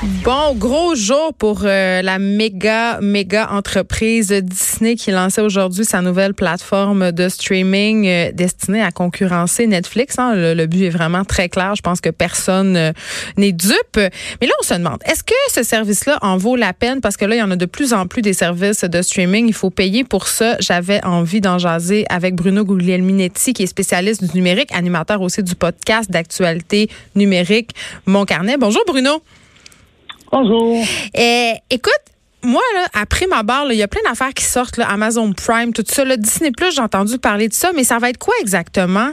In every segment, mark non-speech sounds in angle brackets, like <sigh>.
Bon, gros jour pour euh, la méga, méga entreprise Disney qui lançait aujourd'hui sa nouvelle plateforme de streaming euh, destinée à concurrencer Netflix. Hein. Le, but est vraiment très clair. Je pense que personne euh, n'est dupe. Mais là, on se demande, est-ce que ce service-là en vaut la peine? Parce que là, il y en a de plus en plus des services de streaming. Il faut payer pour ça. J'avais envie d'en jaser avec Bruno Guglielminetti, qui est spécialiste du numérique, animateur aussi du podcast d'actualité numérique Mon Carnet. Bonjour, Bruno. Bonjour. Eh, écoute, moi, là, après ma barre, il y a plein d'affaires qui sortent, là, Amazon Prime, tout ça. Là, Disney Plus, j'ai entendu parler de ça, mais ça va être quoi exactement?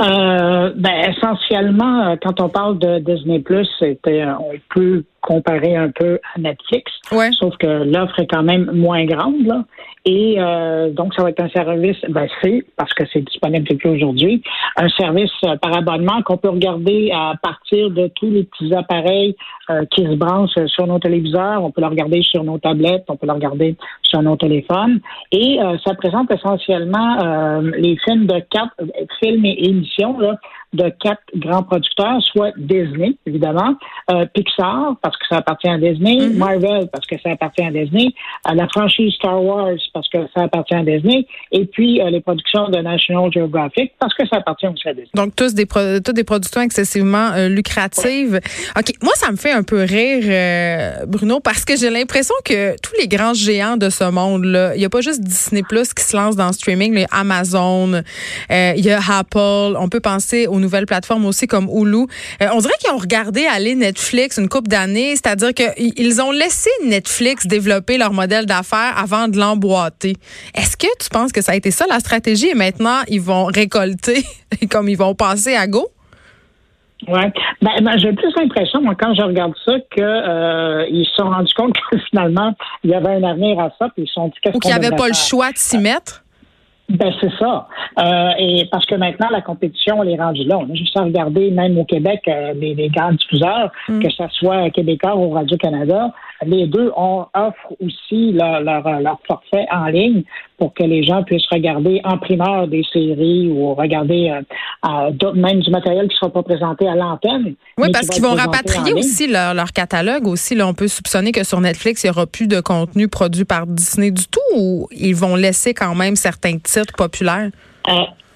Euh, ben, essentiellement, euh, quand on parle de Disney Plus, c'était, euh, on peut comparer un peu à Netflix, Ouais. sauf que l'offre est quand même moins grande. Là. Et euh, donc, ça va être un service, ben, c'est, parce que c'est disponible depuis aujourd'hui, un service euh, par abonnement qu'on peut regarder à partir de tous les petits appareils euh, qui se branchent sur nos téléviseurs. On peut le regarder sur nos tablettes, on peut le regarder sur nos téléphones. Et euh, ça présente essentiellement euh, les films de quatre films et émissions là, de quatre grands producteurs, soit Disney, évidemment, euh, Pixar, parce que ça appartient à Disney, Mhm. Marvel, parce que ça appartient à Disney, euh, la franchise Star Wars, parce que ça appartient à Disney, et puis euh, les productions de National Geographic, parce que ça appartient aussi à Disney. Donc, tous des, pro- toutes des productions excessivement euh, lucratives. OK. Moi, ça me fait un peu rire, euh, Bruno, parce que j'ai l'impression que tous les grands géants de ce monde-là, il n'y a pas juste Disney Plus qui se lance dans le streaming, les Amazon, euh, il y a Apple. On peut penser aux nouvelles plateformes aussi comme Hulu. Euh, on dirait qu'ils ont regardé aller Netflix une couple d'années, c'est-à-dire qu'ils ont laissé Netflix développer leur modèle d'affaires avant de l'emboîter. Est-ce que tu penses que ça a été ça la stratégie et maintenant ils vont récolter <laughs> comme ils vont passer à go? Ouais. Ben, ben, j'ai plus l'impression, moi, quand je regarde ça, que euh, ils se sont rendus compte que <laughs> finalement, il y avait un avenir à ça, puis ils se sont dit qu'est-ce Ou qu'il n'y avait pas le choix de s'y mettre? Ben c'est ça. Euh, et parce que maintenant la compétition elle est rendue là. On a juste à regarder même au Québec euh, les, les grands diffuseurs, Mm. que ce soit Québécois ou Radio Canada, les deux ont, offrent aussi leur, leur, leur forfait en ligne pour que les gens puissent regarder en primeur des séries ou regarder euh, euh, même du matériel qui ne sera pas présenté à l'antenne. Oui, parce qui qu'ils vont rapatrier aussi leur, leur catalogue aussi. Là, on peut soupçonner que sur Netflix, il n'y aura plus de contenu produit par Disney du tout ou ils vont laisser quand même certains titres populaires? Euh,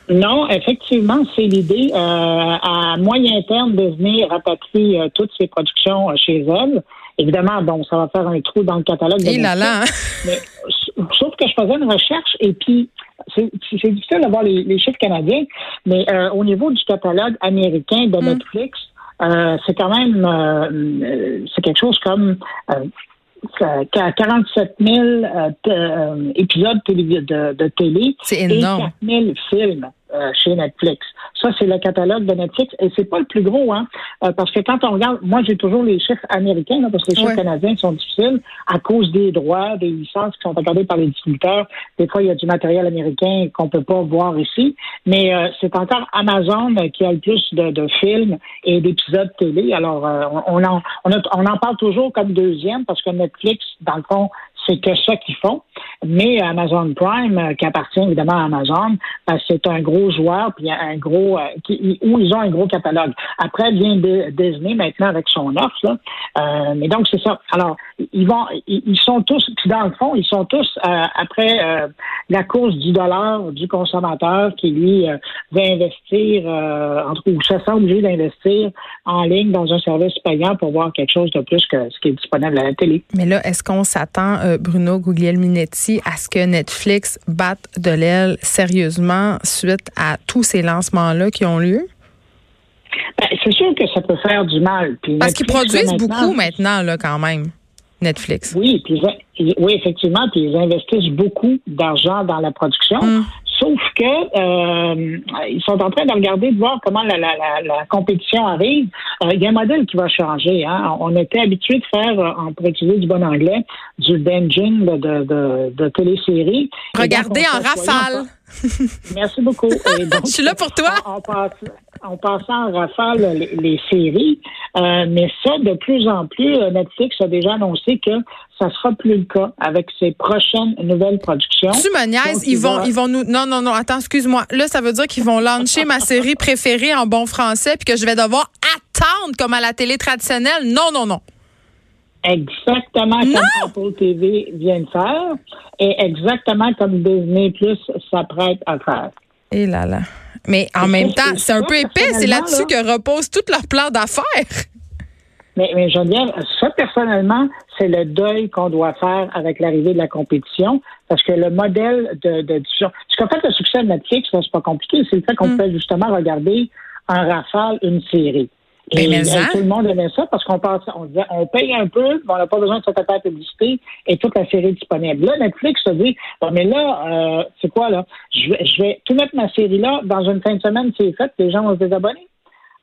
non, effectivement, c'est l'idée. Euh, à moyen terme, Disney rapatrie euh, toutes ses productions euh, chez elle. Évidemment, bon, ça va faire un trou dans le catalogue. de Et là là, hein? mais, sauf que je faisais une recherche et puis c'est c'est difficile d'avoir les, les chiffres canadiens, mais euh, au niveau du catalogue américain de Mm. Netflix, euh, c'est quand même euh, euh, c'est quelque chose comme euh, euh, 47 000 euh, épisodes télé- de, de télé c'est et énorme. 4 000 films chez Netflix. Ça, c'est le catalogue de Netflix et c'est pas le plus gros, hein, euh, parce que quand on regarde, moi j'ai toujours les chiffres américains, là, parce que les chiffres Ouais. canadiens sont difficiles à cause des droits, des licences qui sont accordées par les distributeurs. Des fois, il y a du matériel américain qu'on peut pas voir ici, mais euh, c'est encore Amazon qui a le plus de, de films et d'épisodes télé. Alors, euh, on, on en, on, a- on en parle toujours comme deuxième parce que Netflix, dans le fond, c'est que ça qu'ils font. Mais Amazon Prime, euh, qui appartient évidemment à Amazon, euh, c'est un gros joueur, puis un gros, euh, qui, où ils ont un gros catalogue. Après vient de- Disney maintenant avec son offre, là. Euh, mais donc c'est ça. Alors ils vont, ils, sont tous, puis dans le fond, ils sont tous euh, après euh, la course du dollar du consommateur qui lui euh, veut investir, entre ou se sent obligé d'investir en ligne dans un service payant pour voir quelque chose de plus que ce qui est disponible à la télé. Mais là, est-ce qu'on s'attend, Bruno Guglielminetti, à ce que Netflix batte de l'aile sérieusement suite à tous ces lancements-là qui ont lieu? Ben, c'est sûr que ça peut faire du mal. Puis Parce qu'ils produisent maintenant- beaucoup maintenant, là, quand même, Netflix. Oui, puis ils- oui, effectivement, puis ils investissent beaucoup d'argent dans la production. Mm. sauf que euh, ils sont en train de regarder, de voir comment la, la, la, compétition arrive. Euh, il y a un modèle qui va changer. Hein. On était habitué de faire, en pour utiliser du bon anglais, du binging de, de, de, de téléséries. Regardez en rafale. <laughs> Merci beaucoup. <laughs> Je suis là pour toi. On, on, passe, en rafale les, séries, euh, mais ça, de plus en plus, euh, Netflix a déjà annoncé que ça sera plus le cas avec ses prochaines nouvelles productions. Tu me niaises, ils vont, ils vont nous. Non, non, non, attends, excuse-moi. Là, ça veut dire qu'ils vont lancer ma série préférée en bon français, puis que je vais devoir attendre comme à la télé traditionnelle. Non, non, non. Exactement comme Apple TV vient de faire et exactement comme Disney Plus s'apprête à faire. Et là là. Mais en même temps, c'est un peu épais. C'est là-dessus que repose tout leur plan d'affaires. Mais, mais dire, ça, personnellement, c'est le deuil qu'on doit faire avec l'arrivée de la compétition, parce que le modèle de, de diffusion. Ce qu'en fait le succès de Netflix, c'est pas compliqué, c'est le fait qu'on mm. peut justement regarder en rafale une série. Ben, et, tout le monde aimait ça parce qu'on pense, on disait, on paye un peu, mais on n'a pas besoin de se taper la publicité et toute la série disponible. Là, Netflix se dit, mais là, euh, c'est quoi là? Je vais, je vais tout mettre ma série là, dans une fin de semaine, c'est fait, les gens vont se désabonner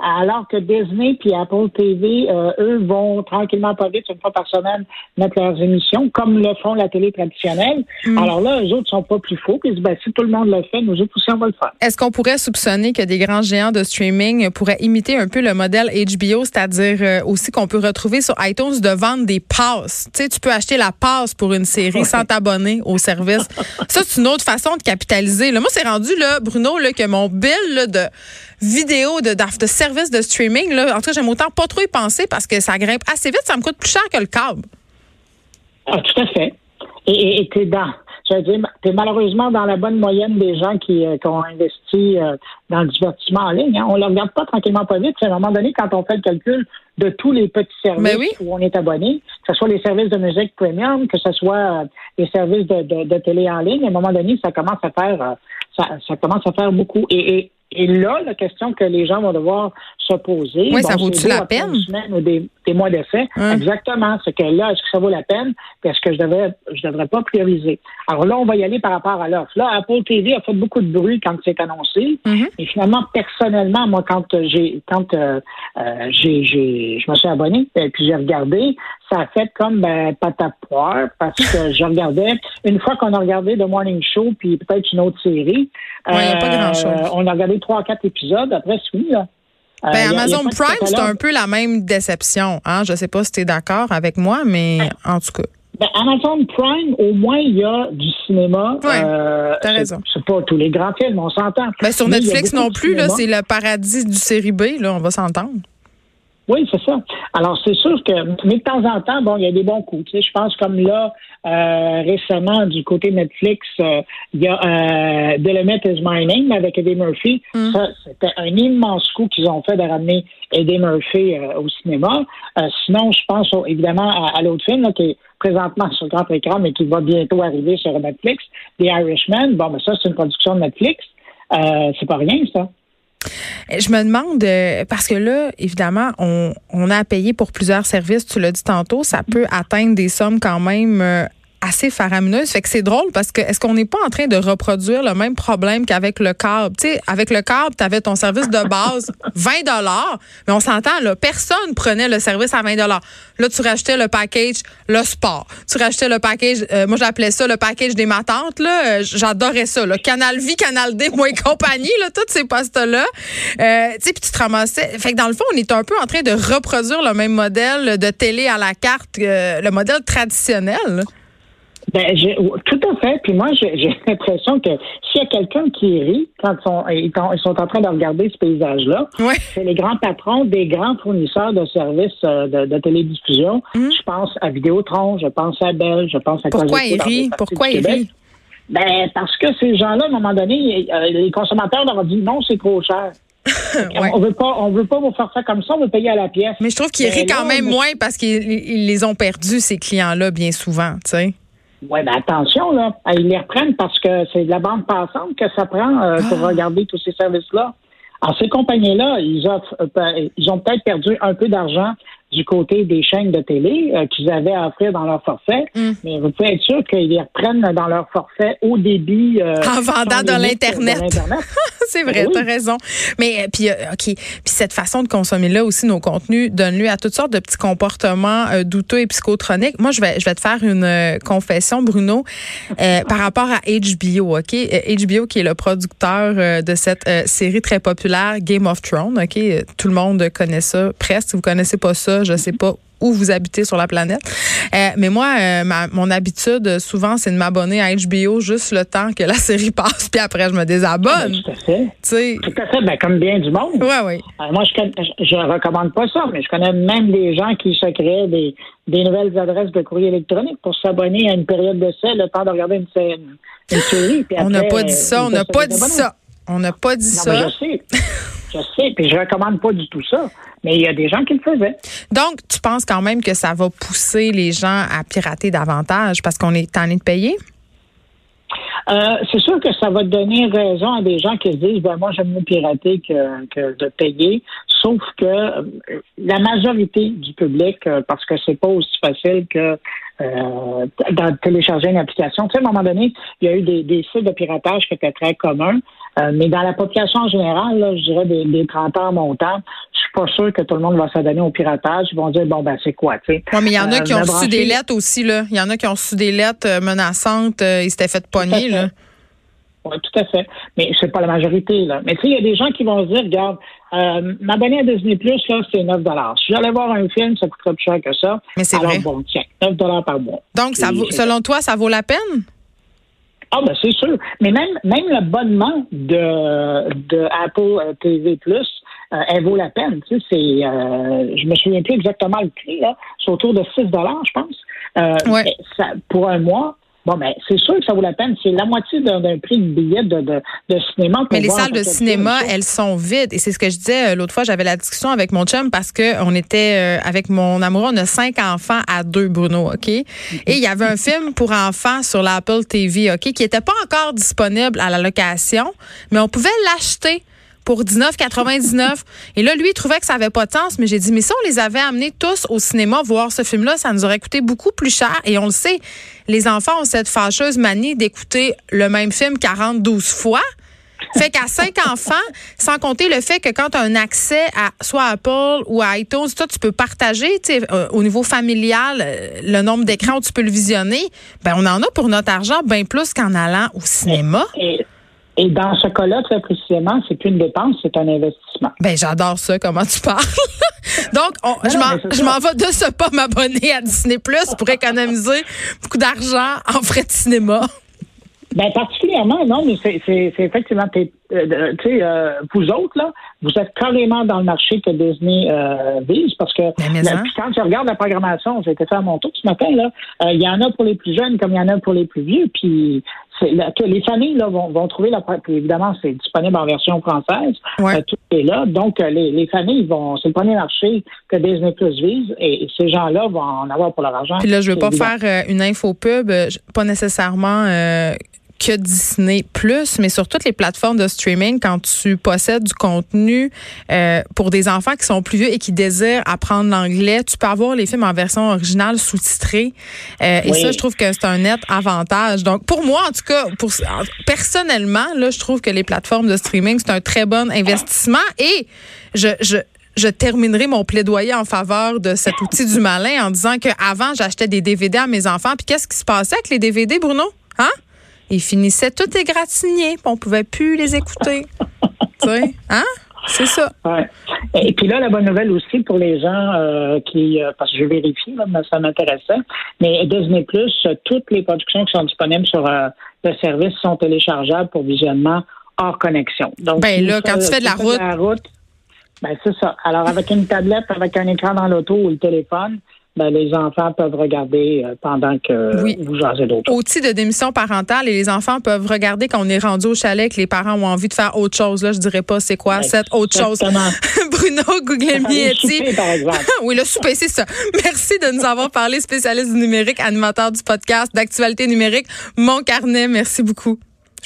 alors que Disney puis Apple TV, euh, eux, vont tranquillement pas vite, une fois par semaine, mettre leurs émissions, comme le font la télé traditionnelle. Mm. Alors là, eux autres sont pas plus faux. Puis ben, si tout le monde le fait, nous autres aussi, on va le faire. Est-ce qu'on pourrait soupçonner que des grands géants de streaming pourraient imiter un peu le modèle HBO, c'est-à-dire euh, aussi qu'on peut retrouver sur iTunes de vendre des passes? Tu sais, tu peux acheter la passe pour une série sans t'abonner au service. <laughs> Ça, c'est une autre façon de capitaliser. Là, moi, c'est rendu, là, Bruno, là, que mon bill de vidéos de, de, services de streaming, là, en tout cas, j'aime autant pas trop y penser parce que ça grimpe assez vite, ça me coûte plus cher que le câble. Ah, tout à fait. Et tu es dans, es malheureusement dans la bonne moyenne des gens qui, euh, ont investi euh, dans le divertissement en ligne. Hein. On ne le regarde pas tranquillement pas vite. À un moment donné, quand on fait le calcul de tous les petits services ben où on est abonné, que ce soit les services de musique premium, que ce soit euh, les services de, télé en ligne, à un moment donné, ça commence à faire ça, commence à faire beaucoup. et et là, la question que les gens vont devoir se poser. Oui, ça vaut-tu la peine? Ou des, des mois. Hein? Exactement. C'est que là, est-ce que ça vaut la peine? Est-ce que je devrais, je devrais pas prioriser? Alors là, on va y aller par rapport à l'offre. Là, Apple TV a fait beaucoup de bruit quand c'est annoncé. Mm-hmm. Et finalement, personnellement, moi, quand j'ai, quand euh, euh, j'ai, j'ai, je me suis abonné, et puis j'ai regardé, ça a fait comme ben, patate poire parce que je regardais une fois qu'on a regardé The Morning Show puis peut-être une autre série. pas euh, on a regardé trois quatre épisodes. Après, oui, là. Euh, ben, Amazon Prime, c'est un peu la même déception. Hein? Je sais pas si tu es d'accord avec moi, mais en tout cas. Ben, Amazon Prime, au moins, il y a du cinéma. Oui, euh, t'as raison. C'est pas tous les grands films, on s'entend. Ben, sur Netflix non plus, là, c'est le paradis du série B, là, on va s'entendre. Oui, c'est ça. Alors, c'est sûr que, mais de temps en temps, bon, il y a des bons coups. Tu sais, je pense comme là, euh, récemment, du côté Netflix, euh, il y a euh, Limit is My Name avec Eddie Murphy. Mm. Ça, c'était un immense coup qu'ils ont fait de ramener Eddie Murphy euh, au cinéma. sinon, je pense évidemment à, l'autre film qui est présentement sur le grand écran, mais qui va bientôt arriver sur Netflix, The Irishman. Bon, mais ça, c'est une production de Netflix. c'est pas rien, ça. Je me demande, euh, parce que là, évidemment, on, on a à payer pour plusieurs services, tu l'as dit tantôt, ça peut atteindre des sommes quand même euh, assez faramineuse. Fait que c'est drôle parce que est-ce qu'on n'est pas en train de reproduire le même problème qu'avec le câble? Tu sais, avec le câble, tu avais ton service de base <laughs> 20 dollars, mais on s'entend, là, personne prenait le service à 20 dollars. Là, tu rachetais le package, le sport. Tu rachetais le package, euh, moi j'appelais ça le package des matantes, là. Euh, j'adorais ça, là. Canal Vie, Canal D, moi et compagnie, là, tous ces postes-là. Euh, tu sais, puis tu te ramassais. Fait que dans le fond, on est un peu en train de reproduire le même modèle de télé à la carte, le modèle traditionnel. Ben, tout à fait. Puis moi, j'ai <laughs> l'impression que s'il y a quelqu'un qui rit quand ils sont, en train de regarder ce paysage-là, c'est les grands patrons des grands fournisseurs de services euh, de, télédiffusion. Hum. Je pense à Vidéotron, je pense à Bell, je pense à Pourquoi il rit? Pourquoi il rit? Ben, parce que ces gens-là, à un moment donné, euh, les consommateurs leur ont dit non, c'est trop cher. <laughs> On veut pas, on veut pas vous faire ça comme ça, on veut payer à la pièce. Mais je trouve qu'ils rient quand même moins parce qu'ils les ont perdus, ces clients-là, bien souvent, tu sais. Oui, ben attention, là. Ils les reprennent parce que c'est de la bande passante que ça prend euh, pour ah. regarder tous ces services-là. Alors, ces compagnies-là, ils, offrent, euh, ils ont peut-être perdu un peu d'argent du côté des chaînes de télé euh, qu'ils avaient à offrir dans leur forfait. Mm. Mais vous pouvez être sûr qu'ils reprennent dans leur forfait au débit. Euh, en vendant de l'Internet. <laughs> c'est vrai, ben tu as raison. Mais puis, OK. Puis cette façon de consommer-là aussi, nos contenus, donne lieu à toutes sortes de petits comportements douteux et psychotroniques. Moi, je vais, je vais te faire une confession, Bruno, <laughs> par rapport à HBO, OK? HBO qui est le producteur de cette série très populaire, Game of Thrones, OK? Tout le monde connaît ça presque. Si vous connaissez pas ça, je sais pas où vous habitez sur la planète. Euh, mais moi, euh, mon habitude, souvent, c'est de m'abonner à HBO juste le temps que la <laughs> série passe, puis après, je me désabonne. Ah, tout à fait. Tout à fait, ben, comme bien du monde. Oui, oui. Euh, moi, je ne recommande pas ça, mais je connais même des gens qui se créent des, des nouvelles adresses de courrier électronique pour s'abonner à une période d'essai, le temps de regarder une, une série. on n'a pas dit ça, on n'a pas dit ça. On n'a pas dit ça. je sais. je sais, puis je recommande pas du tout ça. Mais il y a des gens qui le faisaient. Donc, tu penses quand même que ça va pousser les gens à pirater davantage parce qu'on est tanné de payer? Euh, c'est sûr que ça va donner raison à des gens qui se disent ben moi j'aime mieux pirater que, que de payer. Sauf que euh, la majorité du public, euh, parce que c'est pas aussi facile que de télécharger une application. Tu sais, à un moment donné, il y a eu des, des sites de piratage qui étaient très communs, euh, mais dans la population en général, là, je dirais des, des 30 ans montants, je suis pas sûr que tout le monde va s'adonner au piratage. Ils vont dire bon ben c'est quoi, tu sais? Oui, mais il y en a qui ont reçu des lettres aussi là. Il y en a qui ont reçu des lettres menaçantes. ils s'étaient fait pogner là. Oui, tout à fait. Mais c'est pas la majorité, là. Mais tu sais, il y a des gens qui vont se dire, regarde, euh, m'abonner à Disney Plus, là, c'est 9 Si j'allais voir un film, ça coûterait plus cher que ça. Mais c'est vrai. bon, tiens, 9 par mois. Donc, ça vaut, selon toi, ça vaut la peine? Ah ben c'est sûr. Mais même même l'abonnement de de Apple TV Plus, euh, elle vaut la peine. Tu sais, c'est euh, je me souviens plus exactement le prix là, c'est autour de 6 dollars, je pense. Euh, ouais. ça, pour un mois, Bon, ben, c'est sûr que ça vaut la peine. C'est la moitié d'un prix de billet de, de, de cinéma. Mais les salles de cinéma, elles sont vides. Et c'est ce que je disais euh, l'autre fois. J'avais la discussion avec mon chum parce que on était euh, avec mon amoureux. On a cinq enfants à deux, Bruno, OK? Et il y avait un film pour enfants sur l'Apple TV, OK, qui n'était pas encore disponible à la location, mais on pouvait l'acheter pour 19,99. Et là, lui, il trouvait que ça avait pas de sens, mais j'ai dit, mais si on les avait amenés tous au cinéma voir ce film-là, ça nous aurait coûté beaucoup plus cher. Et on le sait, les enfants ont cette fâcheuse manie d'écouter le même film 42 fois. Fait qu'à cinq <laughs> enfants, sans compter le fait que quand tu as un accès à soit Apple ou à iTunes, toi, tu peux partager euh, au niveau familial euh, le nombre d'écrans où tu peux le visionner. Ben, on en a pour notre argent bien plus qu'en allant au cinéma. Et dans ce cas-là, très précisément, c'est plus une dépense, c'est un investissement. Ben, j'adore ça, comment tu parles. <laughs> Donc, je m'en vais de ce pas m'abonner à Disney Plus pour économiser beaucoup d'argent en frais de cinéma. Ben particulièrement, non, mais c'est effectivement, euh, tu sais, euh, vous autres là, vous êtes carrément dans le marché que Disney euh, vise parce que quand tu regardes la programmation, j'ai été faire mon tour ce matin là, il y en a pour les plus jeunes comme il y en a pour les plus vieux, puis les familles là, vont, vont trouver la évidemment c'est disponible en version française tout est là. Donc les, les familles vont c'est le premier marché que Disney Plus vise et, ces gens là vont en avoir pour leur argent. Puis là je veux pas faire une info pub pas nécessairement que Disney Plus, mais sur toutes les plateformes de streaming, quand tu possèdes du contenu euh, pour des enfants qui sont plus vieux et qui désirent apprendre l'anglais, tu peux avoir les films en version originale sous-titrée. Euh, et ça, je trouve que c'est un net avantage. Donc, pour moi, en tout cas, pour personnellement, là, je trouve que les plateformes de streaming, c'est un très bon investissement. Et je, je je terminerai mon plaidoyer en faveur de cet outil du malin en disant qu'avant, j'achetais des DVD à mes enfants. Puis qu'est-ce qui se passait avec les DVD, Bruno? Hein? Ils finissaient tout égratignés, puis on pouvait plus les écouter. <laughs> tu sais, hein? C'est ça. Ouais. Et puis là, la bonne nouvelle aussi pour les gens euh, qui, euh, parce que je vérifie, là, ça m'intéressait, mais Disney Plus, toutes les productions qui sont disponibles sur euh, le service sont téléchargeables pour visionnement hors connexion. Donc, ben là, quand tu fais de la route, la route ben c'est ça. Alors avec une tablette, avec un écran dans l'auto ou le téléphone, ben, les enfants peuvent regarder euh, pendant que vous jasez d'autres. Outil de démission parentale et les enfants peuvent regarder quand on est rendu au chalet que les parents ont envie de faire autre chose. Là, je dirais pas c'est quoi cette autre chose? <laughs> Bruno Guglielmietti. <laughs> oui, le souper, c'est ça. Merci de nous avoir parlé, spécialiste du numérique, animateur du podcast d'actualité numérique. Mon carnet, merci beaucoup.